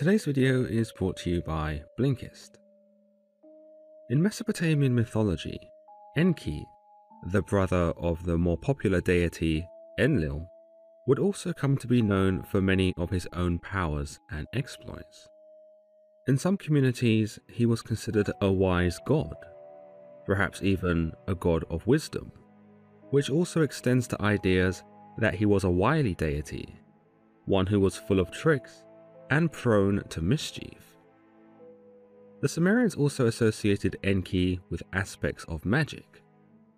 Today's video is brought to you by Blinkist. In Mesopotamian mythology, Enki, the brother of the more popular deity Enlil, would also come to be known for many of his own powers and exploits. In some communities, he was considered a wise god, perhaps even a god of wisdom, which also extends to ideas that he was a wily deity, one who was full of tricks and prone to mischief. The Sumerians also associated Enki with aspects of magic,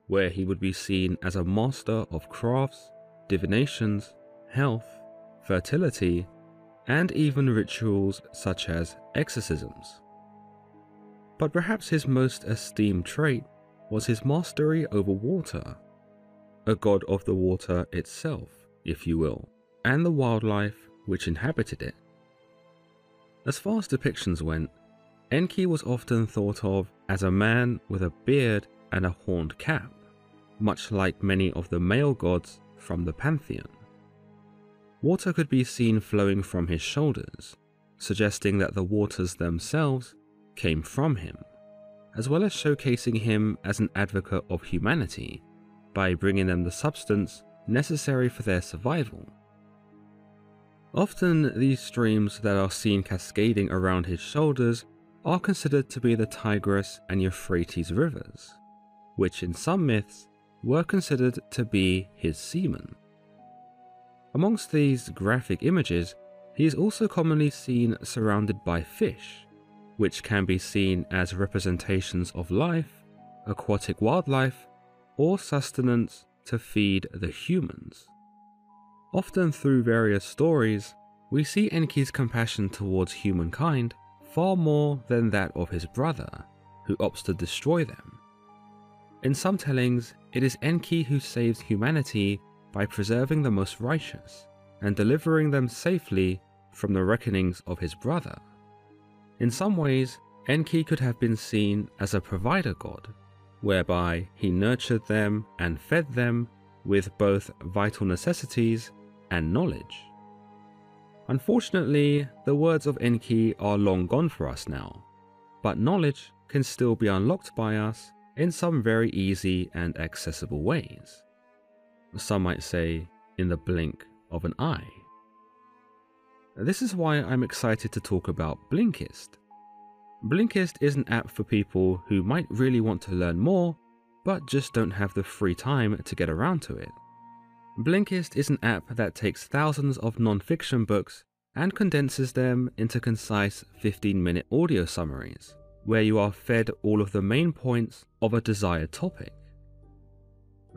where he would be seen as a master of crafts, divinations, health, fertility, and even rituals such as exorcisms. But perhaps his most esteemed trait was his mastery over water, a god of the water itself, if you will, and the wildlife which inhabited it. As far as depictions went, Enki was often thought of as a man with a beard and a horned cap, much like many of the male gods from the pantheon. Water could be seen flowing from his shoulders, suggesting that the waters themselves came from him, as well as showcasing him as an advocate of humanity by bringing them the substance necessary for their survival. Often, these streams that are seen cascading around his shoulders are considered to be the Tigris and Euphrates rivers, which in some myths were considered to be his semen. Amongst these graphic images, he is also commonly seen surrounded by fish, which can be seen as representations of life, aquatic wildlife, or sustenance to feed the humans. Often through various stories, we see Enki's compassion towards humankind far more than that of his brother, who opts to destroy them. In some tellings, it is Enki who saves humanity by preserving the most righteous and delivering them safely from the reckonings of his brother. In some ways, Enki could have been seen as a provider god, whereby he nurtured them and fed them with both vital necessities and knowledge. Unfortunately, the words of Enki are long gone for us now, but knowledge can still be unlocked by us in some very easy and accessible ways. Some might say, in the blink of an eye. This is why I'm excited to talk about Blinkist. Blinkist is an app for people who might really want to learn more, but just don't have the free time to get around to it. Blinkist is an app that takes thousands of non fiction books and condenses them into concise 15 minute audio summaries, where you are fed all of the main points of a desired topic.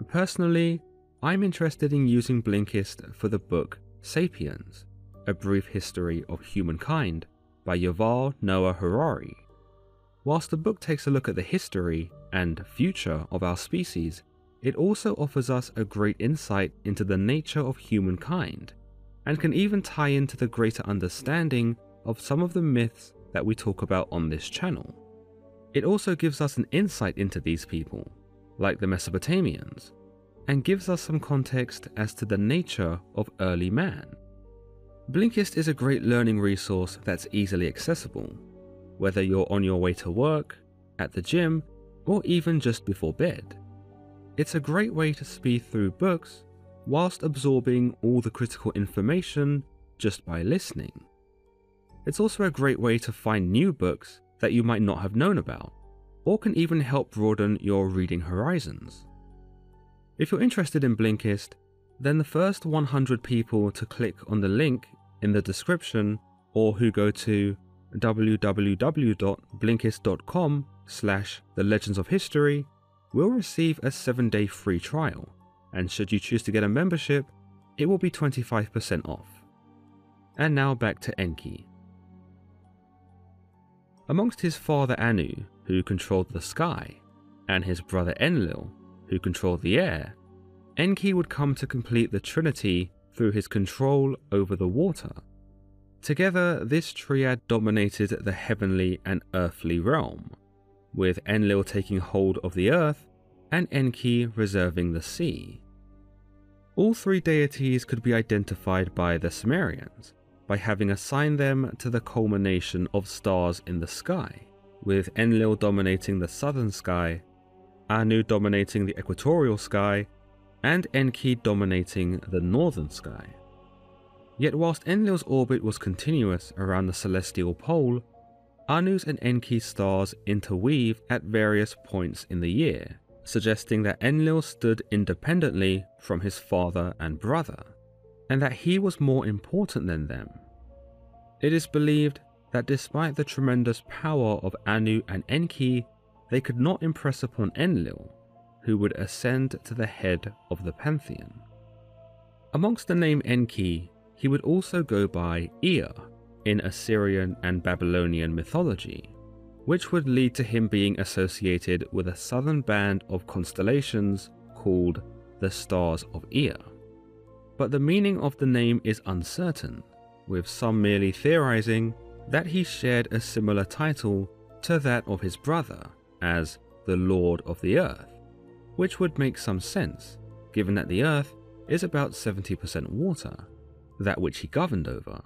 Personally, I'm interested in using Blinkist for the book Sapiens A Brief History of Humankind by Yuval Noah Harari. Whilst the book takes a look at the history and future of our species, it also offers us a great insight into the nature of humankind and can even tie into the greater understanding of some of the myths that we talk about on this channel. It also gives us an insight into these people, like the Mesopotamians, and gives us some context as to the nature of early man. Blinkist is a great learning resource that's easily accessible, whether you're on your way to work, at the gym, or even just before bed. It's a great way to speed through books whilst absorbing all the critical information just by listening. It's also a great way to find new books that you might not have known about, or can even help broaden your reading horizons. If you're interested in Blinkist, then the first 100 people to click on the link in the description or who go to www.blinkist.com slash the legends of history will receive a 7 day free trial and should you choose to get a membership it will be 25% off. And now back to Enki. Amongst his father Anu, who controlled the sky, and his brother Enlil, who controlled the air, Enki would come to complete the trinity through his control over the water. Together, this triad dominated the heavenly and earthly realm, with Enlil taking hold of the earth and Enki reserving the sea. All three deities could be identified by the Sumerians by having assigned them to the culmination of stars in the sky, with Enlil dominating the southern sky, Anu dominating the equatorial sky, and Enki dominating the northern sky. Yet whilst Enlil's orbit was continuous around the celestial pole, Anu's and Enki's stars interweave at various points in the year, suggesting that Enlil stood independently from his father and brother, and that he was more important than them. It is believed that despite the tremendous power of Anu and Enki, they could not impress upon Enlil, who would ascend to the head of the pantheon. Amongst the name Enki, he would also go by Ea in Assyrian and Babylonian mythology, which would lead to him being associated with a southern band of constellations called the Stars of Ea. But the meaning of the name is uncertain, with some merely theorizing that he shared a similar title to that of his brother as the Lord of the Earth, which would make some sense given that the Earth is about 70% water, that which he governed over.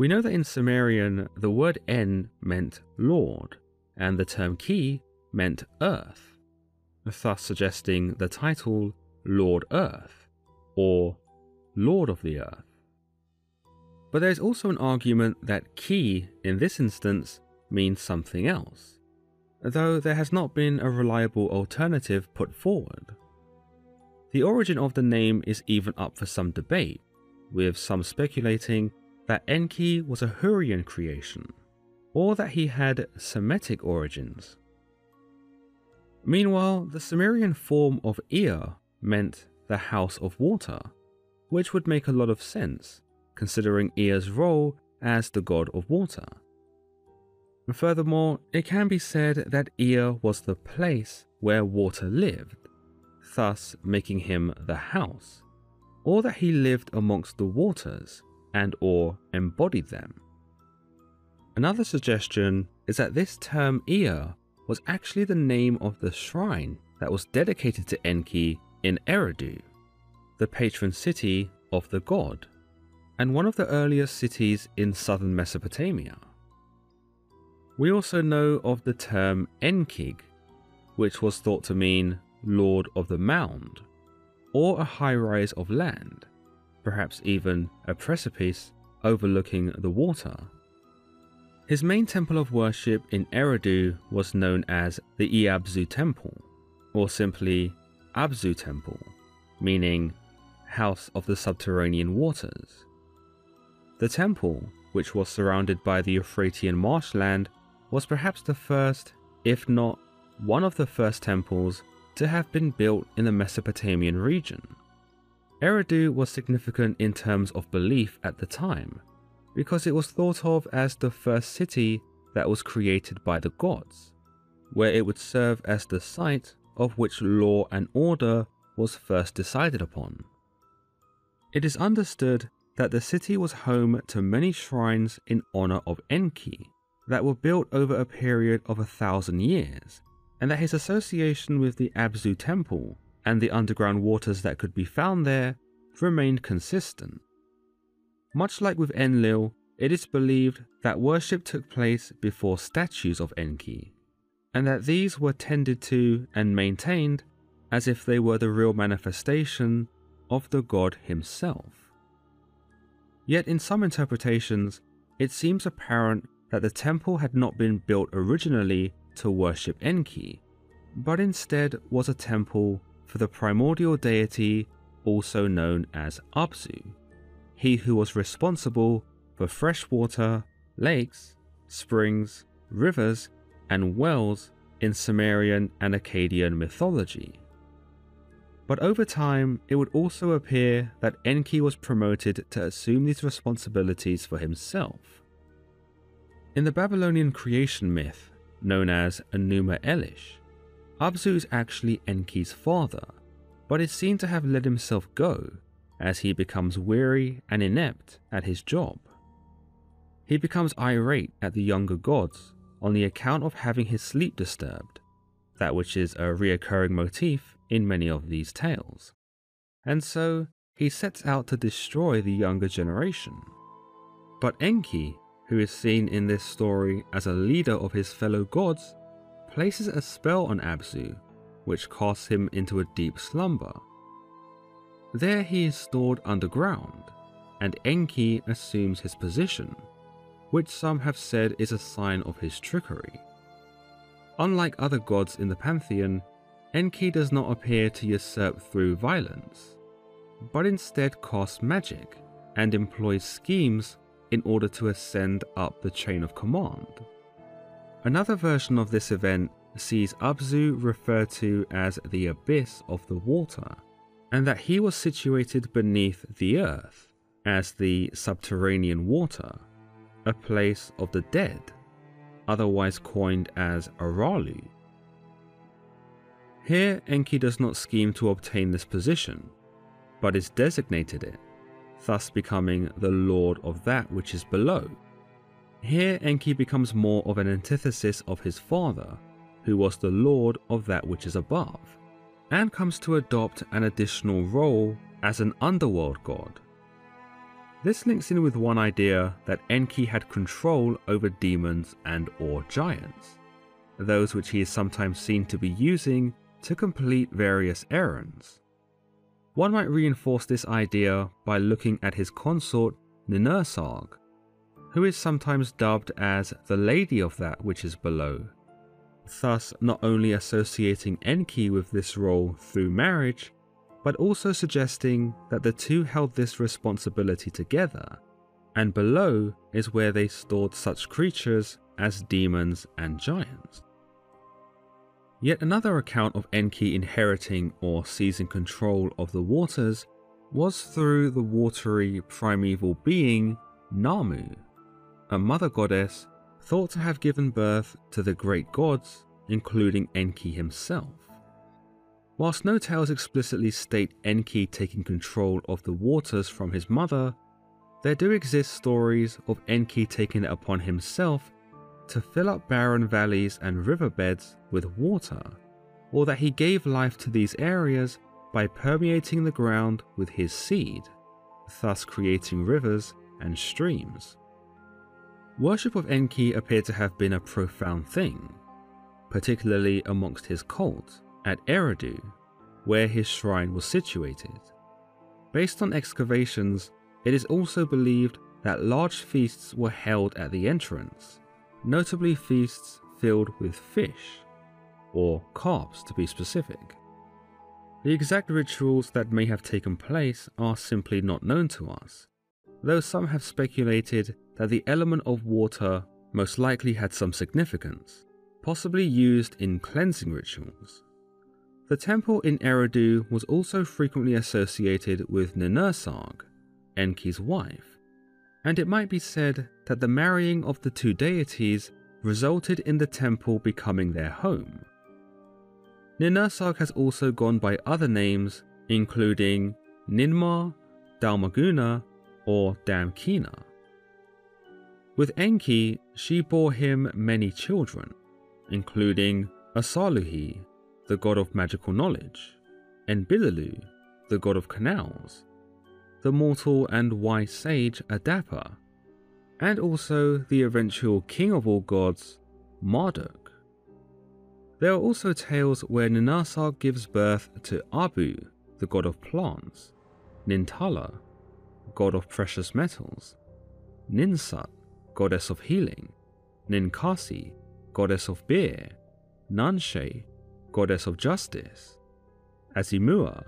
We know that in Sumerian the word En meant Lord, and the term Ki meant Earth, thus suggesting the title Lord Earth, or Lord of the Earth. But there is also an argument that Ki, in this instance, means something else, though there has not been a reliable alternative put forward. The origin of the name is even up for some debate, with some speculating that Enki was a Hurrian creation, or that he had Semitic origins. Meanwhile, the Sumerian form of Ea meant the House of Water, which would make a lot of sense, considering Ea's role as the god of water. Furthermore, it can be said that Ea was the place where water lived, thus making him the house, or that he lived amongst the waters and or embodied them. Another suggestion is that this term Ea was actually the name of the shrine that was dedicated to Enki in Eridu, the patron city of the god and one of the earliest cities in southern Mesopotamia. We also know of the term Enkig, which was thought to mean Lord of the Mound, or a high rise of land, perhaps even a precipice overlooking the water. His main temple of worship in Eridu was known as the E-abzu Temple, or simply Abzu Temple, meaning House of the Subterranean Waters. The temple, which was surrounded by the Euphratian marshland, was perhaps the first, if not one of the first temples to have been built in the Mesopotamian region. Eridu was significant in terms of belief at the time, because it was thought of as the first city that was created by the gods, where it would serve as the site of which law and order was first decided upon. It is understood that the city was home to many shrines in honor of Enki that were built over a period of a thousand years, and that his association with the Abzu temple and the underground waters that could be found there remained consistent. Much like with Enlil, it is believed that worship took place before statues of Enki, and that these were tended to and maintained as if they were the real manifestation of the god himself. Yet, in some interpretations, it seems apparent that the temple had not been built originally to worship Enki, but instead was a temple for the primordial deity also known as Abzu, he who was responsible for fresh water, lakes, springs, rivers, and wells in Sumerian and Akkadian mythology. But over time, it would also appear that Enki was promoted to assume these responsibilities for himself. In the Babylonian creation myth, known as Enuma Elish, Abzu is actually Enki's father, but is seen to have let himself go as he becomes weary and inept at his job. He becomes irate at the younger gods on the account of having his sleep disturbed, that which is a reoccurring motif in many of these tales. And so he sets out to destroy the younger generation. But Enki, who is seen in this story as a leader of his fellow gods, places a spell on Abzu, which casts him into a deep slumber. There he is stored underground, and Enki assumes his position, which some have said is a sign of his trickery. Unlike other gods in the pantheon, Enki does not appear to usurp through violence, but instead casts magic and employs schemes in order to ascend up the chain of command. Another version of this event sees Abzu referred to as the abyss of the water, and that he was situated beneath the earth as the subterranean water, a place of the dead, otherwise coined as Aralu. Here, Enki does not scheme to obtain this position, but is designated it, thus becoming the lord of that which is below. Here, Enki becomes more of an antithesis of his father, who was the lord of that which is above, and comes to adopt an additional role as an underworld god. This links in with one idea that Enki had control over demons and or giants, those which he is sometimes seen to be using to complete various errands. One might reinforce this idea by looking at his consort Ninursag, who is sometimes dubbed as the Lady of That Which Is Below, thus not only associating Enki with this role through marriage, but also suggesting that the two held this responsibility together, and below is where they stored such creatures as demons and giants. Yet another account of Enki inheriting or seizing control of the waters was through the watery primeval being Nammu, a mother goddess thought to have given birth to the great gods, including Enki himself. Whilst no tales explicitly state Enki taking control of the waters from his mother, there do exist stories of Enki taking it upon himself to fill up barren valleys and riverbeds with water, or that he gave life to these areas by permeating the ground with his seed, thus creating rivers and streams. Worship of Enki appeared to have been a profound thing, particularly amongst his cult at Eridu, where his shrine was situated. Based on excavations, it is also believed that large feasts were held at the entrance, notably feasts filled with fish, or carps to be specific. The exact rituals that may have taken place are simply not known to us, though some have speculated that the element of water most likely had some significance, possibly used in cleansing rituals. The temple in Eridu was also frequently associated with Ninursag, Enki's wife, and it might be said that the marrying of the two deities resulted in the temple becoming their home. Ninursag has also gone by other names, including Ninmah, Damgalnuna, or Damkina. With Enki, she bore him many children, including Asaluhi, the god of magical knowledge, and Enbilulu, the god of canals, the mortal and wise sage Adapa, and also the eventual king of all gods, Marduk. There are also tales where Ninursag gives birth to Abu, the god of plants, Nintulla, god of precious metals, Ninsutu, goddess of healing, Ninkasi, goddess of beer, Nanshe, goddess of justice, Azimua,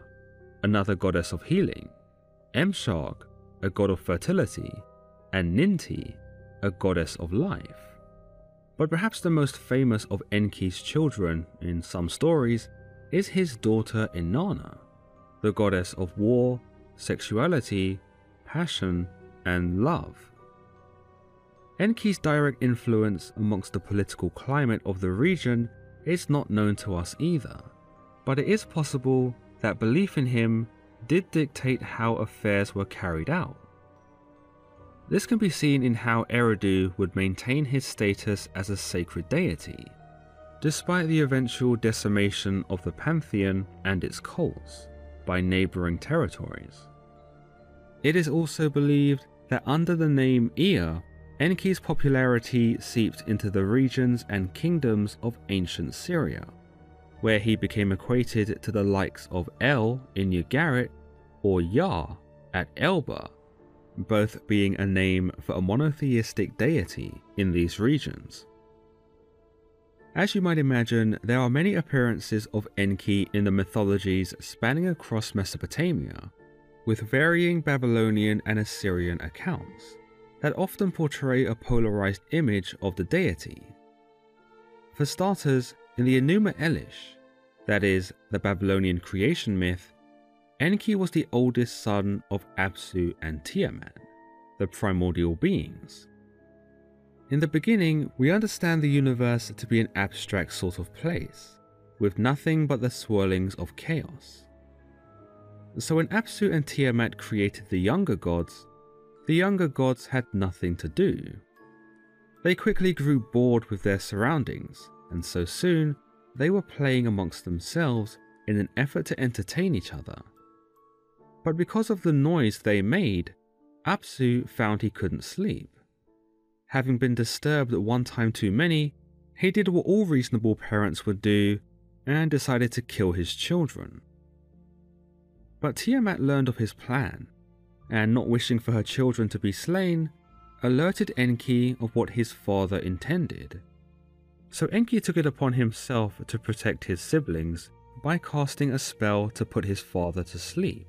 another goddess of healing, Enshag, a god of fertility, and Ninti, a goddess of life. But perhaps the most famous of Enki's children in some stories is his daughter Inanna, the goddess of war, sexuality, passion, and love. Enki's direct influence amongst the political climate of the region is not known to us either, but it is possible that belief in him did dictate how affairs were carried out. This can be seen in how Eridu would maintain his status as a sacred deity, despite the eventual decimation of the pantheon and its cults by neighbouring territories. It is also believed that under the name Ea, Enki's popularity seeped into the regions and kingdoms of ancient Syria, where he became equated to the likes of El in Ugarit or Yah at Ebla, both being a name for a monotheistic deity in these regions. As you might imagine, there are many appearances of Enki in the mythologies spanning across Mesopotamia, with varying Babylonian and Assyrian accounts that often portray a polarized image of the deity. For starters, in the Enuma Elish, that is, the Babylonian creation myth, Enki was the oldest son of Apsu and Tiamat, the primordial beings. In the beginning, we understand the universe to be an abstract sort of place, with nothing but the swirlings of chaos. So when Apsu and Tiamat created the younger gods, the younger gods had nothing to do. They quickly grew bored with their surroundings, and so soon they were playing amongst themselves in an effort to entertain each other. But because of the noise they made, Apsu found he couldn't sleep. Having been disturbed at one time too many, he did what all reasonable parents would do and decided to kill his children. But Tiamat learned of his plan, and not wishing for her children to be slain, alerted Enki of what his father intended. So Enki took it upon himself to protect his siblings by casting a spell to put his father to sleep.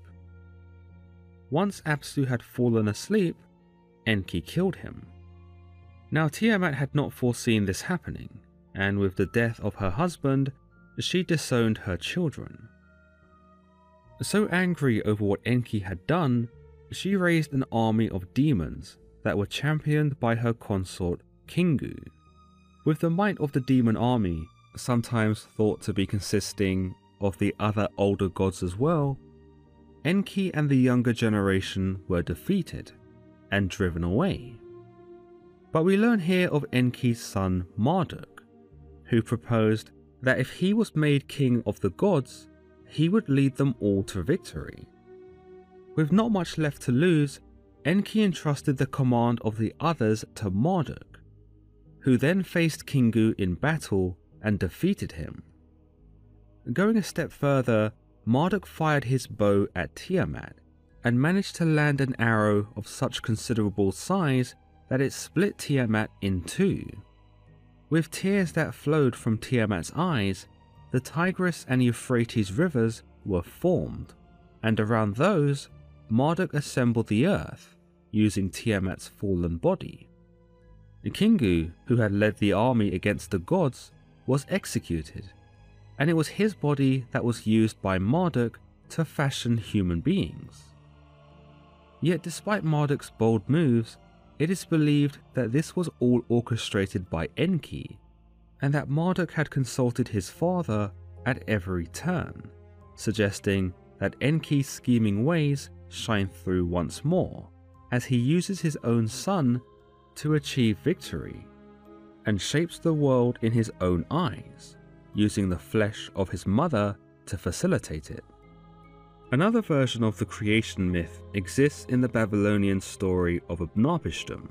Once Apsu had fallen asleep, Enki killed him. Now Tiamat had not foreseen this happening, and with the death of her husband, she disowned her children. So angry over what Enki had done, she raised an army of demons that were championed by her consort Kingu. With the might of the demon army, sometimes thought to be consisting of the other older gods as well, Enki and the younger generation were defeated and driven away. But we learn here of Enki's son Marduk, who proposed that if he was made king of the gods, he would lead them all to victory. With not much left to lose, Enki entrusted the command of the others to Marduk, who then faced Kingu in battle and defeated him. Going a step further, Marduk fired his bow at Tiamat and managed to land an arrow of such considerable size that it split Tiamat in two. With tears that flowed from Tiamat's eyes, the Tigris and Euphrates rivers were formed, and around those, Marduk assembled the earth, using Tiamat's fallen body. Kingu, who had led the army against the gods, was executed, and it was his body that was used by Marduk to fashion human beings. Yet despite Marduk's bold moves, it is believed that this was all orchestrated by Enki, and that Marduk had consulted his father at every turn, suggesting that Enki's scheming ways shine through once more, as he uses his own son to achieve victory, and shapes the world in his own eyes, using the flesh of his mother to facilitate it. Another version of the creation myth exists in the Babylonian story of Utnapishtim,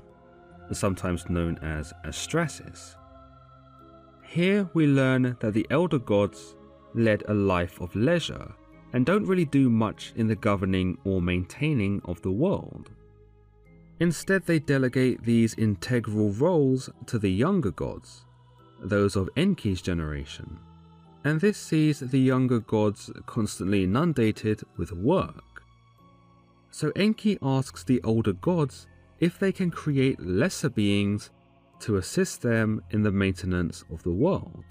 sometimes known as Atrahasis. Here we learn that the elder gods led a life of leisure and don't really do much in the governing or maintaining of the world. Instead, they delegate these integral roles to the younger gods, those of Enki's generation and this sees the younger gods constantly inundated with work. So Enki asks the older gods if they can create lesser beings to assist them in the maintenance of the world.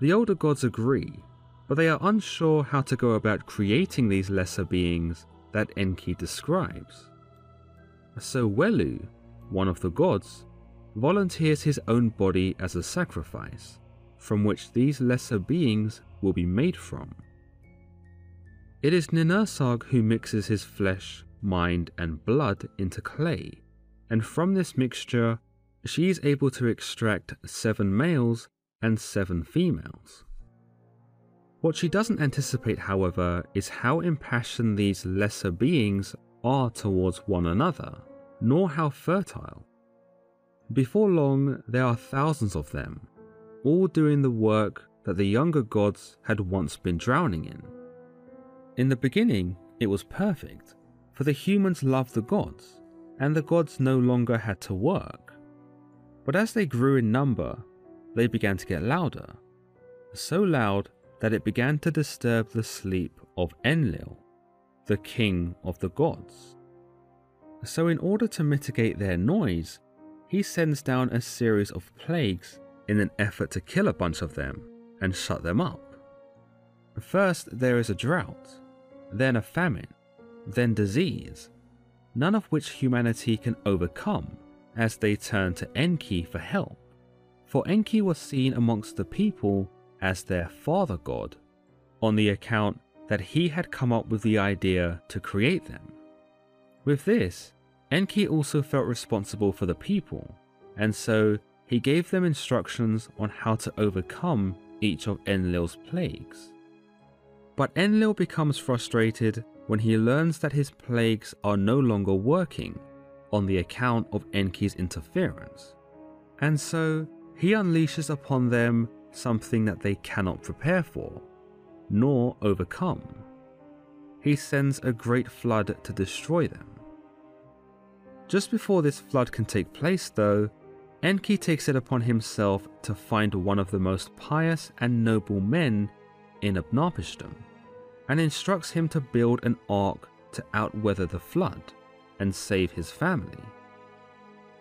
The older gods agree, but they are unsure how to go about creating these lesser beings that Enki describes. So Welu, one of the gods, volunteers his own body as a sacrifice from which these lesser beings will be made from. It is Ninursag who mixes his flesh, mind, and blood into clay, and from this mixture, she is able to extract seven males and seven females. What she doesn't anticipate, however, is how impassioned these lesser beings are towards one another, nor how fertile. Before long, there are thousands of them, all doing the work that the younger gods had once been drowning in. In the beginning, it was perfect, for the humans loved the gods, and the gods no longer had to work. But as they grew in number, they began to get louder, so loud that it began to disturb the sleep of Enlil, the king of the gods. So, in order to mitigate their noise, he sends down a series of plagues in an effort to kill a bunch of them and shut them up. First, there is a drought, then a famine, then disease, none of which humanity can overcome as they turn to Enki for help. For Enki was seen amongst the people as their father god, on the account that he had come up with the idea to create them. With this, Enki also felt responsible for the people, and so he gave them instructions on how to overcome each of Enlil's plagues. But Enlil becomes frustrated when he learns that his plagues are no longer working on the account of Enki's interference, and so he unleashes upon them something that they cannot prepare for, nor overcome. He sends a great flood to destroy them. Just before this flood can take place, though, Enki takes it upon himself to find one of the most pious and noble men in Utnapishtim, and instructs him to build an ark to outweather the flood and save his family.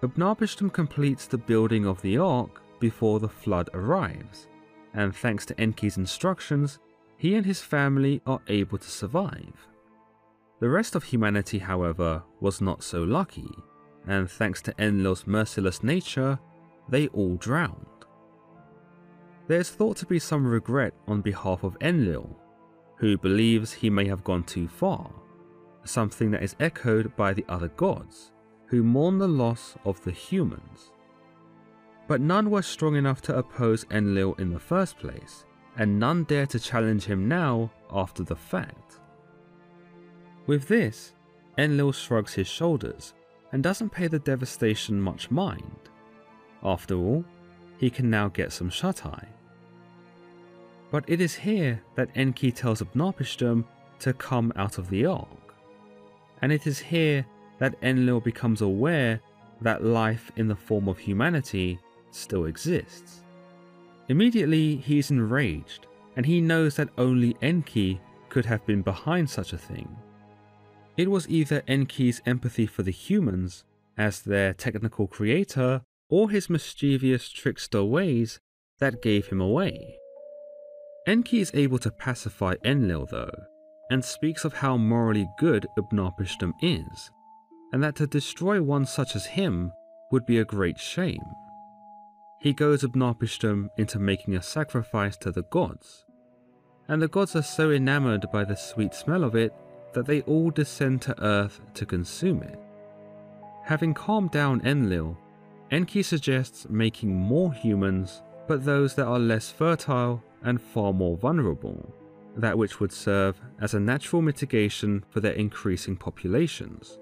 Utnapishtim completes the building of the ark before the flood arrives, and thanks to Enki's instructions, he and his family are able to survive. The rest of humanity, however, was not so lucky and thanks to Enlil's merciless nature, they all drowned. There is thought to be some regret on behalf of Enlil, who believes he may have gone too far, something that is echoed by the other gods, who mourn the loss of the humans. But none were strong enough to oppose Enlil in the first place, and none dare to challenge him now after the fact. With this, Enlil shrugs his shoulders and doesn't pay the devastation much mind. After all, he can now get some shut-eye. But it is here that Enki tells Utnapishtim to come out of the Ark. And it is here that Enlil becomes aware that life in the form of humanity still exists. Immediately he is enraged, and he knows that only Enki could have been behind such a thing. It was either Enki's empathy for the humans as their technical creator or his mischievous trickster ways that gave him away. Enki is able to pacify Enlil though, and speaks of how morally good Utnapishtim is, and that to destroy one such as him would be a great shame. He goads Utnapishtim into making a sacrifice to the gods, and the gods are so enamored by the sweet smell of it that they all descend to Earth to consume it. Having calmed down Enlil, Enki suggests making more humans, but those that are less fertile and far more vulnerable, that which would serve as a natural mitigation for their increasing populations.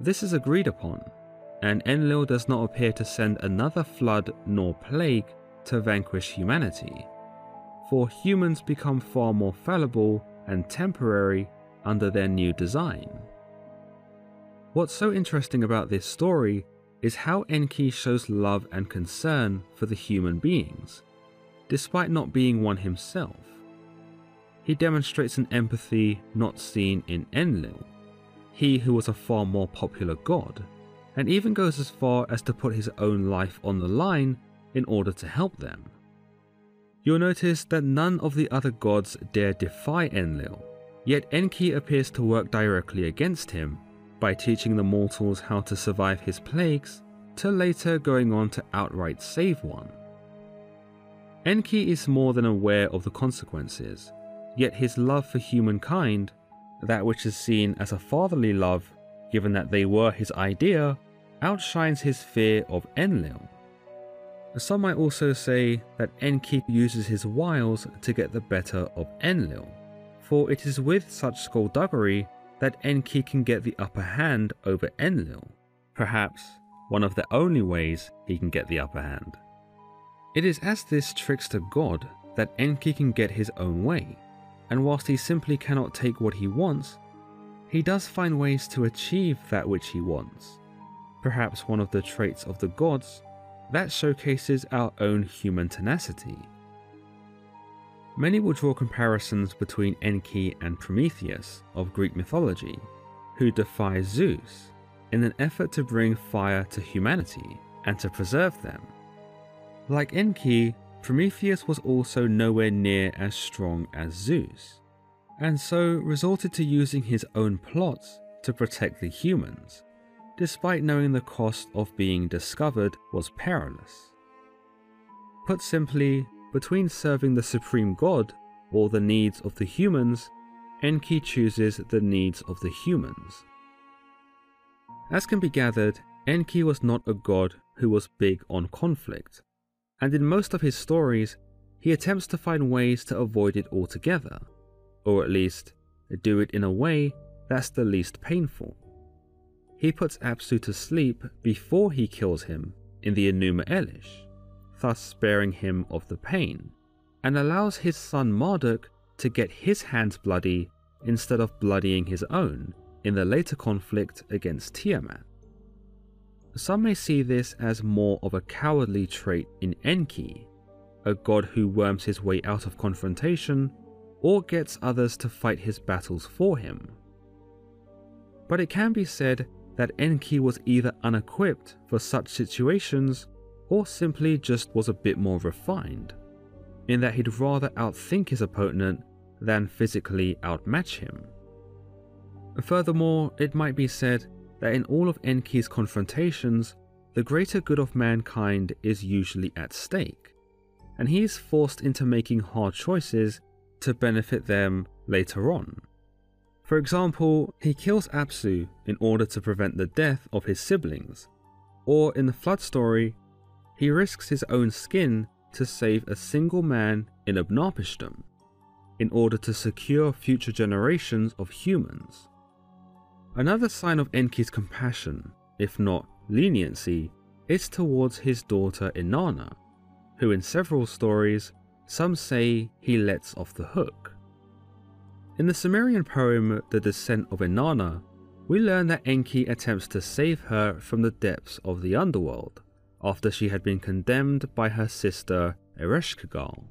This is agreed upon, and Enlil does not appear to send another flood nor plague to vanquish humanity, for humans become far more fallible and temporary under their new design. What's so interesting about this story is how Enki shows love and concern for the human beings, despite not being one himself. He demonstrates an empathy not seen in Enlil, he who was a far more popular god, and even goes as far as to put his own life on the line in order to help them. You'll notice that none of the other gods dare defy Enlil, Yet Enki appears to work directly against him by teaching the mortals how to survive his plagues, to later going on to outright save one. Enki is more than aware of the consequences, yet his love for humankind, that which is seen as a fatherly love given that they were his idea, outshines his fear of Enlil. Some might also say that Enki uses his wiles to get the better of Enlil for it is with such skullduggery that Enki can get the upper hand over Enlil, perhaps one of the only ways he can get the upper hand. It is as this trickster god that Enki can get his own way, and whilst he simply cannot take what he wants, he does find ways to achieve that which he wants. Perhaps one of the traits of the gods that showcases our own human tenacity. Many will draw comparisons between Enki and Prometheus of Greek mythology, who defy Zeus in an effort to bring fire to humanity and to preserve them. Like Enki, Prometheus was also nowhere near as strong as Zeus, and so resorted to using his own plots to protect the humans, despite knowing the cost of being discovered was perilous. Put simply, between serving the supreme god or the needs of the humans, Enki chooses the needs of the humans. As can be gathered, Enki was not a god who was big on conflict, and in most of his stories, he attempts to find ways to avoid it altogether, or at least do it in a way that's the least painful. He puts Apsu to sleep before he kills him in the Enuma Elish, thus sparing him of the pain, and allows his son Marduk to get his hands bloody instead of bloodying his own in the later conflict against Tiamat. Some may see this as more of a cowardly trait in Enki, a god who worms his way out of confrontation or gets others to fight his battles for him. But it can be said that Enki was either unequipped for such situations or simply just was a bit more refined, in that he'd rather outthink his opponent than physically outmatch him. Furthermore, it might be said that in all of Enki's confrontations, the greater good of mankind is usually at stake, and he is forced into making hard choices to benefit them later on. For example, he kills Apsu in order to prevent the death of his siblings, or in the Flood story, he risks his own skin to save a single man in Utnapishtim in order to secure future generations of humans. Another sign of Enki's compassion, if not leniency, is towards his daughter Inanna, who in several stories some say he lets off the hook. In the Sumerian poem The Descent of Inanna, we learn that Enki attempts to save her from the depths of the underworld after she had been condemned by her sister Ereshkigal.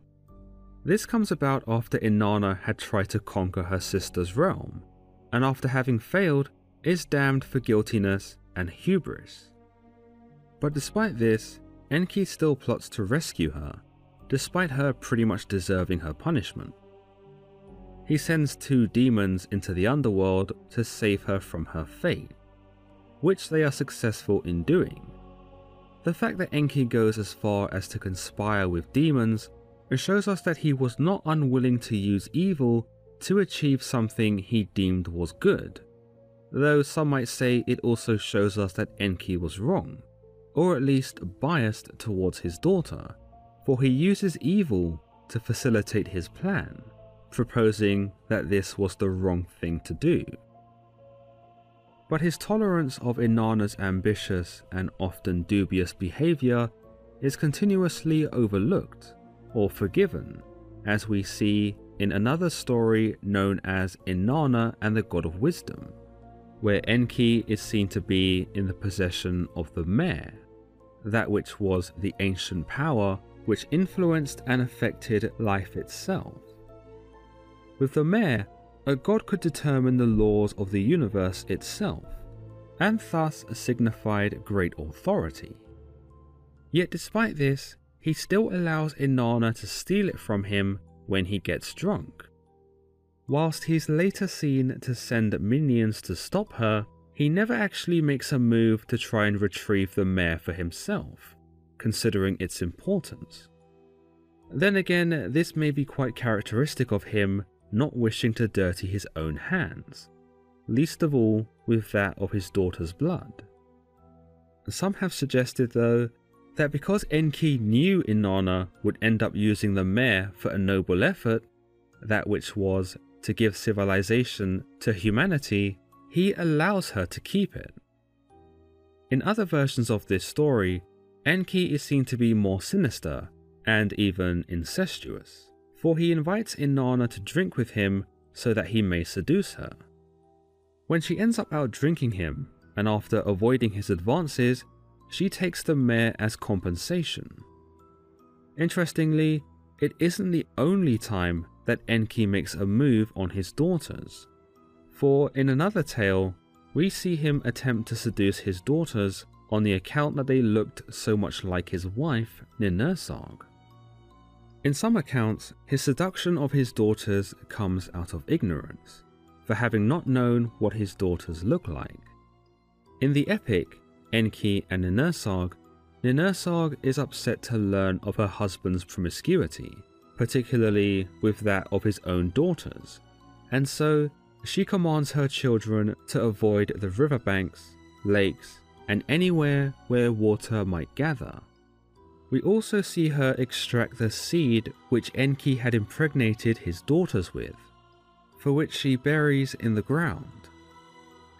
This comes about after Inanna had tried to conquer her sister's realm, and after having failed, is damned for guiltiness and hubris. But despite this, Enki still plots to rescue her, despite her pretty much deserving her punishment. He sends two demons into the underworld to save her from her fate, which they are successful in doing. The fact that Enki goes as far as to conspire with demons shows us that he was not unwilling to use evil to achieve something he deemed was good, though some might say it also shows us that Enki was wrong, or at least biased towards his daughter, for he uses evil to facilitate his plan, proposing that this was the wrong thing to do. But his tolerance of Inanna's ambitious and often dubious behaviour is continuously overlooked or forgiven, as we see in another story known as Inanna and the God of Wisdom, where Enki is seen to be in the possession of the me, that which was the ancient power which influenced and affected life itself. With the me, a god could determine the laws of the universe itself, and thus signified great authority. Yet despite this, he still allows Inanna to steal it from him when he gets drunk. Whilst he's later seen to send minions to stop her, he never actually makes a move to try and retrieve the me for himself, considering its importance. Then again, this may be quite characteristic of him not wishing to dirty his own hands, least of all with that of his daughter's blood. Some have suggested, though, that because Enki knew Inanna would end up using the me for a noble effort, that which was to give civilization to humanity, he allows her to keep it. In other versions of this story, Enki is seen to be more sinister and even incestuous, for he invites Inanna to drink with him so that he may seduce her. When she ends up out drinking him, and after avoiding his advances, she takes the me as compensation. Interestingly, it isn't the only time that Enki makes a move on his daughters, for in another tale, we see him attempt to seduce his daughters on the account that they looked so much like his wife, Ninursag. In some accounts, his seduction of his daughters comes out of ignorance, for having not known what his daughters look like. In the epic, Enki and Ninursag, Ninursag is upset to learn of her husband's promiscuity, particularly with that of his own daughters, and so she commands her children to avoid the riverbanks, lakes, and anywhere where water might gather. We also see her extract the seed which Enki had impregnated his daughters with, for which she buries in the ground.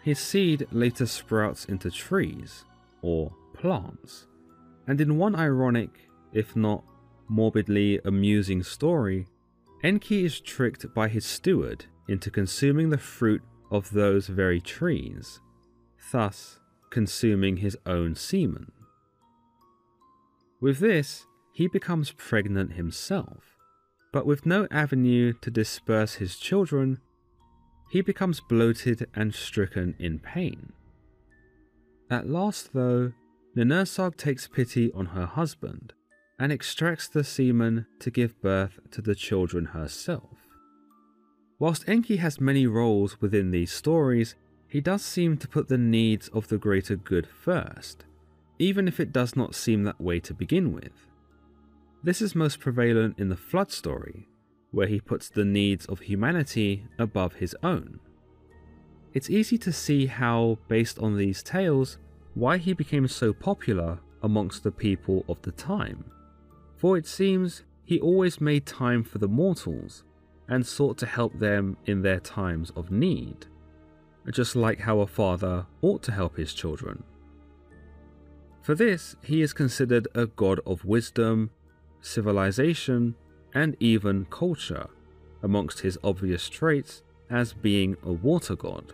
His seed later sprouts into trees, or plants, and in one ironic, if not morbidly amusing story, Enki is tricked by his steward into consuming the fruit of those very trees, thus consuming his own semen. With this, he becomes pregnant himself, but with no avenue to disperse his children, he becomes bloated and stricken in pain. At last, though, Ninursag takes pity on her husband and extracts the semen to give birth to the children herself. Whilst Enki has many roles within these stories, he does seem to put the needs of the greater good first, even if it does not seem that way to begin with. This is most prevalent in the Flood story, where he puts the needs of humanity above his own. It's easy to see how, based on these tales, why he became so popular amongst the people of the time. For it seems he always made time for the mortals and sought to help them in their times of need, just like how a father ought to help his children. For this, he is considered a god of wisdom, civilization, and even culture, amongst his obvious traits as being a water god.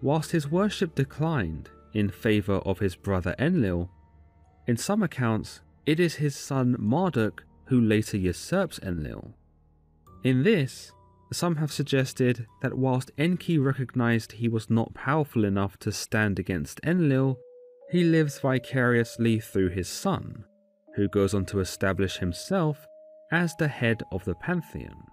Whilst his worship declined in favour of his brother Enlil, in some accounts it is his son Marduk who later usurps Enlil. In this, some have suggested that whilst Enki recognized he was not powerful enough to stand against Enlil, he lives vicariously through his son, who goes on to establish himself as the head of the pantheon.